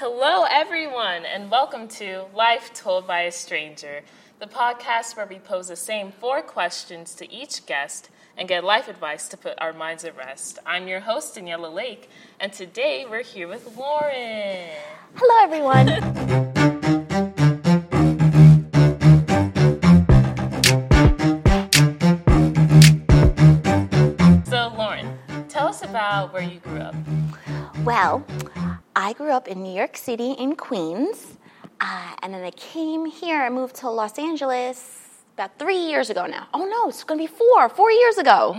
Hello, everyone, and welcome to Life Told by a Stranger, the podcast where we pose the same four questions to each guest and get life advice to put our minds at rest. I'm your host, Daniela Lake, and today we're here with Lauren. Hello, everyone. So, Lauren, tell us about where you grew up. well, I grew up in New York City in Queens, uh, and then I came here. I moved to Los Angeles about three years ago now. Oh no, it's going to be four. Four years ago.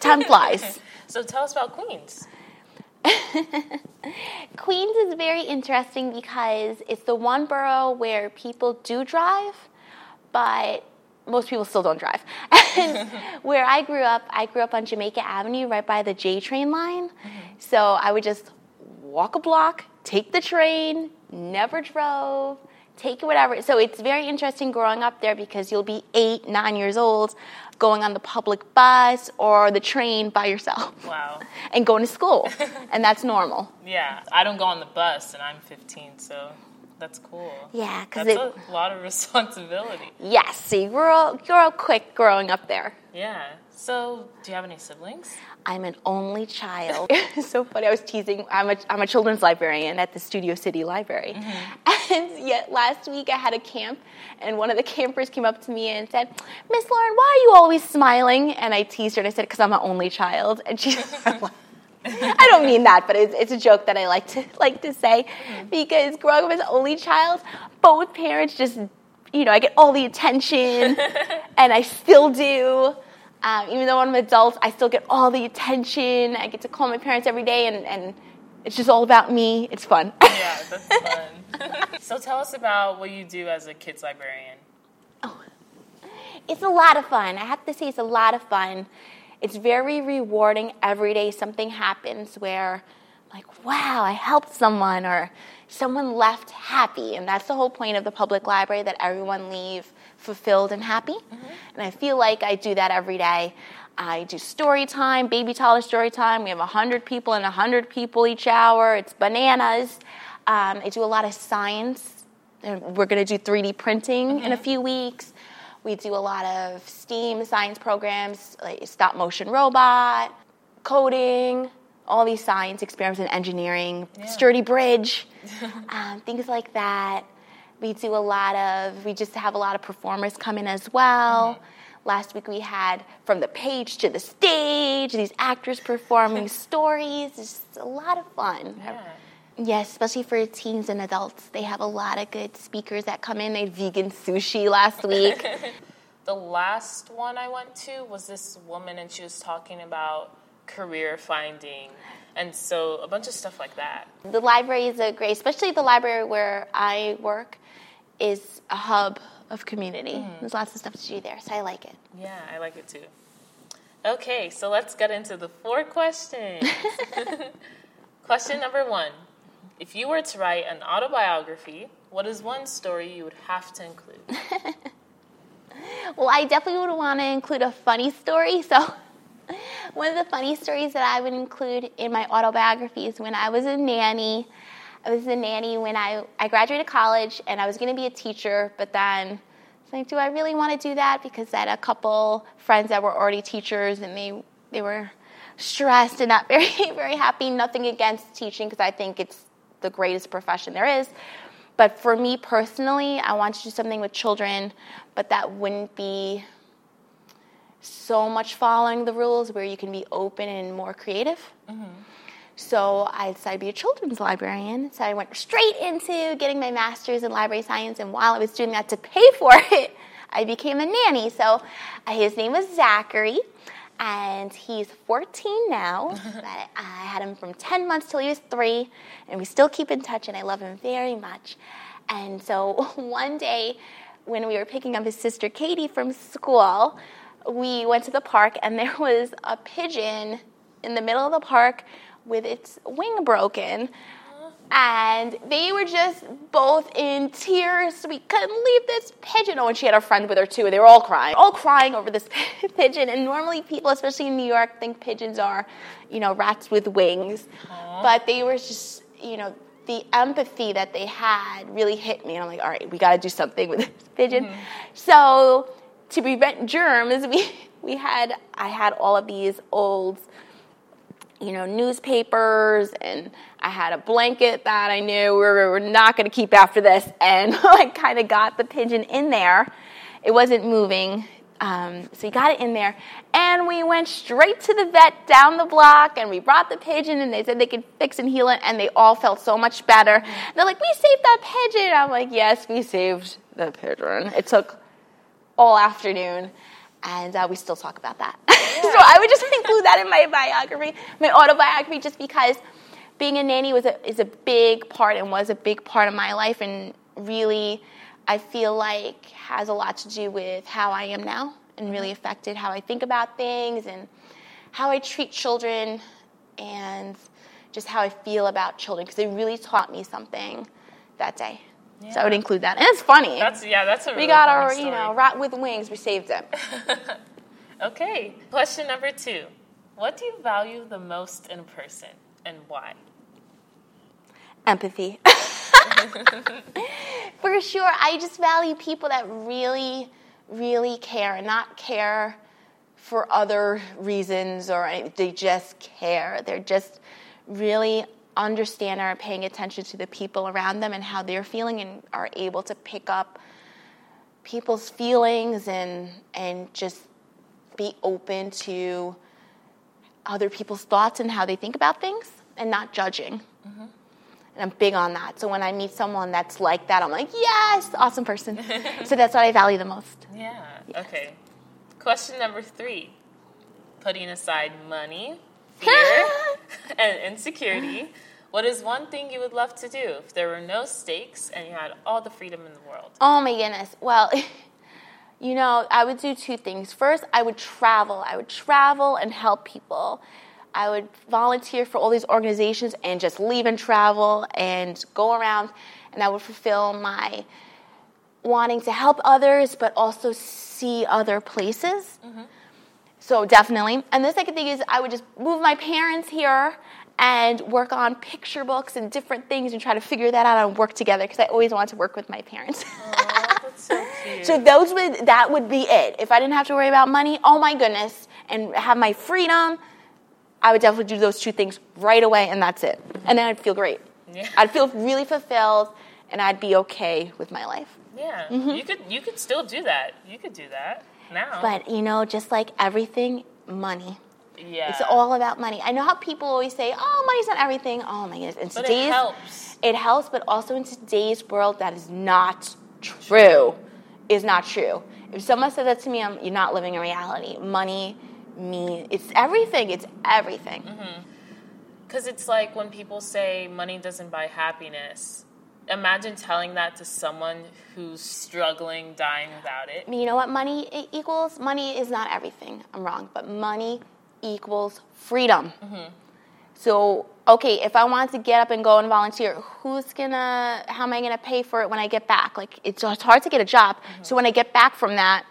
Time flies. So, tell us about Queens. Queens is very interesting because it's the one borough where people do drive, but most people still don't drive. And where I grew up, I grew up on Jamaica Avenue right by the J train line. So I would just walk a block, take the train, never drove, take whatever. So it's very interesting growing up there because you'll be eight, nine years old going on the public bus or the train by yourself Wow. and going to school. and that's normal. Yeah, I don't go on the bus, and I'm 15, so that's cool. Yeah, because it's a lot of responsibility. Yes, so you grow, grow up quick growing up there. Yeah. So, do you have any siblings? I'm an only child. it's so funny. I was teasing. I'm a, I'm a children's librarian at the Studio City Library. Mm-hmm. And yet last week I had a camp, and one of the campers came up to me and said, Miss Lauren, why are you always smiling? And I teased her and I said, because I'm an only child. And she I don't mean that, but it's, it's a joke that I like to like to say mm-hmm. because growing up as an only child, both parents just, you know, I get all the attention, and I still do. Um, even though I'm an adult, I still get all the attention. I get to call my parents every day, and, and it's just all about me. It's fun. Yeah, that's fun. so, tell us about what you do as a kids librarian. Oh, it's a lot of fun. I have to say, it's a lot of fun. It's very rewarding every day. Something happens where, like, wow, I helped someone, or someone left happy. And that's the whole point of the public library that everyone leave fulfilled and happy. And I feel like I do that every day. I do story time, baby toddler story time. We have 100 people and 100 people each hour. It's bananas. Um, I do a lot of science. We're going to do 3D printing in a few weeks. We do a lot of STEAM science programs, like stop motion robot, coding, all these science experiments in engineering, sturdy bridge, um, things like that. We do a lot of, we just have a lot of performers come in as well. Last week we had from the page to the stage, these actors performing stories. It's just a lot of fun. Yeah. Yes, especially for teens and adults. They have a lot of good speakers that come in. They had vegan sushi last week. The last one I went to was this woman, and she was talking about career finding, and so a bunch of stuff like that. the library is a great, especially the library where I work, is a hub of community. Mm-hmm. There's lots of stuff to do there, so I like it. Yeah, I like it too. Okay, so let's get into the four questions. Question number one If you were to write an autobiography, what is one story you would have to include? Well, I definitely would want to include a funny story. So, one of the funny stories that I would include in my autobiography is when I was a nanny. I was a nanny when I, I graduated college and I was going to be a teacher, but then I was like, do I really want to do that? Because I had a couple friends that were already teachers and they, they were stressed and not very, very happy. Nothing against teaching because I think it's the greatest profession there is. But for me personally, I want to do something with children, but that wouldn't be so much following the rules where you can be open and more creative. So I decided to be a children's librarian. So I went straight into getting my master's in library science, and while I was doing that to pay for it, I became a nanny. So uh, his name was Zachary, and he's 14 now. but I had him from 10 months till he was three, and we still keep in touch, and I love him very much. And so one day, when we were picking up his sister Katie from school, we went to the park, and there was a pigeon in the middle of the park with its wing broken. And they were just both in tears. We couldn't leave this pigeon. Oh, and she had a friend with her too. They were all crying, all crying over this pigeon. And normally, people, especially in New York, think pigeons are, you know, rats with wings. But they were just, you know, the empathy that they had really hit me. And I'm like, all right, we got to do something with this pigeon. Mm-hmm. So to prevent germs, we we had I had all of these old you know, newspapers, and I had a blanket that I knew we were not going to keep after this, and I kind of got the pigeon in there. It wasn't moving, um, so we got it in there, and we went straight to the vet down the block, and we brought the pigeon, and they said they could fix and heal it, and they all felt so much better. They're like, "We saved that pigeon." I'm like, "Yes, we saved the pigeon." It took all afternoon and uh, we still talk about that. Yeah. so I would just include that in my biography, my autobiography, just because being a nanny was a, is a big part and was a big part of my life, and really, I feel like has a lot to do with how I am now, and really affected how I think about things and how I treat children, and just how I feel about children, because it really taught me something that day. Yeah. So I would include that, and it's funny. That's yeah, that's a. Really we got our story. you know rat with wings. We saved him. okay, question number two: What do you value the most in a person, and why? Empathy. For sure, I just value people that really, really care, and not care for other reasons or they just care. They're just really understand and are paying attention to the people around them and how they're feeling and are able to pick up people's feelings and and just be open to other people's thoughts and how they think about things and not judging. Mm-hmm. And I'm big on that. So when I meet someone that's like that, I'm like, yes, awesome person. so that's what I value the most. Yeah. Yes. Okay. Question number three putting aside money, fear, and insecurity. What is one thing you would love to do if there were no stakes and you had all the freedom in the world? Oh my goodness. Well, you know, I would do two things. First, I would travel. I would travel and help people. I would volunteer for all these organizations and just leave and travel and go around, and I would fulfill my wanting to help others, but also see other places. Mm-hmm. So definitely. And the second thing is I would just move my parents here and work on picture books and different things and try to figure that out and work together because I always wanted to work with my parents. so, so those would that would be it. If I didn't have to worry about money, oh my goodness, and have my freedom, I would definitely do those two things right away and that's it. And then I'd feel great. Yeah. I'd feel really fulfilled and I'd be okay with my life. Yeah. Mm-hmm. You could you could still do that. You could do that now. But you know, just like everything, money. Yeah. It's all about money. I know how people always say, "Oh, money's not everything." Oh my goodness. In but today's, it helps. It helps, but also in today's world, that is not true. Is not true. If someone says that to me, I'm, you're not living in reality. Money, me, it's everything. It's everything. Because mm-hmm. it's like when people say money doesn't buy happiness. Imagine telling that to someone who's struggling, dying without it. You know what money equals? Money is not everything. I'm wrong, but money equals freedom. Mm-hmm. So, okay, if I want to get up and go and volunteer, who's gonna, how am I gonna pay for it when I get back? Like, it's, it's hard to get a job. Mm-hmm. So, when I get back from that,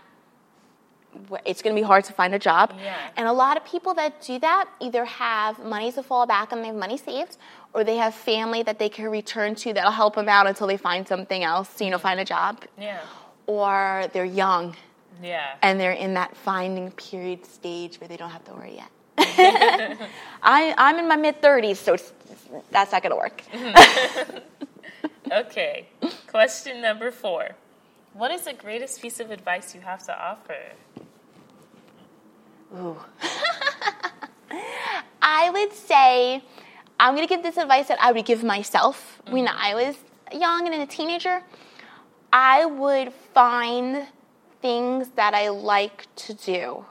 it's going to be hard to find a job. Yeah. And a lot of people that do that either have money to fall back on, they have money saved, or they have family that they can return to that'll help them out until they find something else, you know, find a job. Yeah. Or they're young yeah. And they're in that finding period stage where they don't have to worry yet. I, I'm in my mid 30s, so that's not going to work. okay. Question number four What is the greatest piece of advice you have to offer? Ooh. I would say I'm going to give this advice that I would give myself mm-hmm. when I was young and a teenager. I would find things that I like to do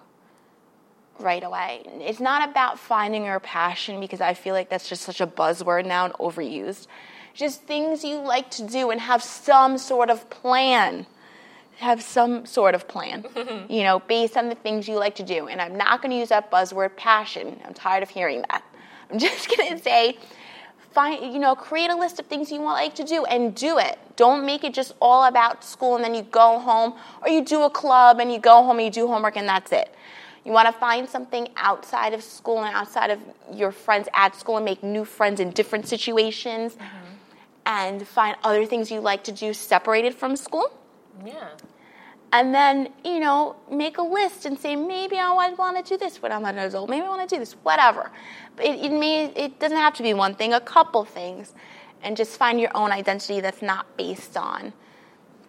right away. It's not about finding your passion because I feel like that's just such a buzzword now and overused. Just things you like to do and have some sort of plan. Have some sort of plan, you know, based on the things you like to do. And I'm not going to use that buzzword passion. I'm tired of hearing that. I'm just going to say find you know create a list of things you want like to do and do it don't make it just all about school and then you go home or you do a club and you go home and you do homework and that's it you want to find something outside of school and outside of your friends at school and make new friends in different situations mm-hmm. and find other things you like to do separated from school. Yeah. And then, you know, make a list and say, maybe I want to do this when I'm an adult. Maybe I want to do this, whatever. But it, it, may, it doesn't have to be one thing, a couple things. And just find your own identity that's not based on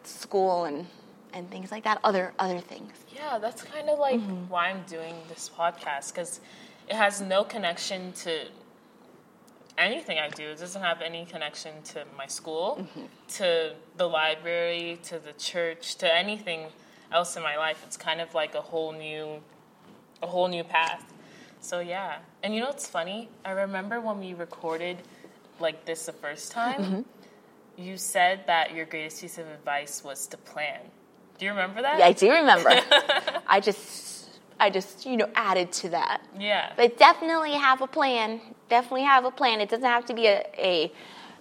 school and, and things like that, other, other things. Yeah, that's kind of like mm-hmm. why I'm doing this podcast because it has no connection to anything I do. It doesn't have any connection to my school, mm-hmm. to the library, to the church, to anything else in my life. It's kind of like a whole new, a whole new path. So yeah, and you know what's funny? I remember when we recorded like this the first time. Mm-hmm. You said that your greatest piece of advice was to plan. Do you remember that? Yeah, I do remember. I just I just, you know, added to that. Yeah. But definitely have a plan. Definitely have a plan. It doesn't have to be a, a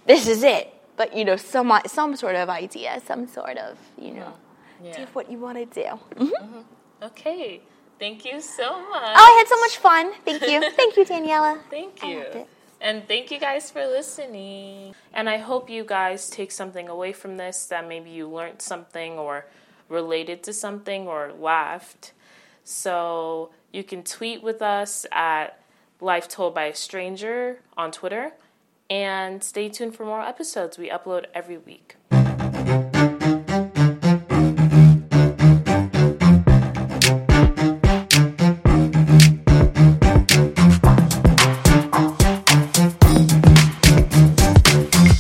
this is it, but you know, some some sort of idea, some sort of, you know, yeah. do what you want to do. Mm-hmm. Mm-hmm. Okay. Thank you so much. Oh, I had so much fun. Thank you. thank you, Daniela. Thank you. And thank you guys for listening. And I hope you guys take something away from this that maybe you learned something or related to something or laughed. So you can tweet with us at Life Told by a Stranger on Twitter and stay tuned for more episodes. We upload every week.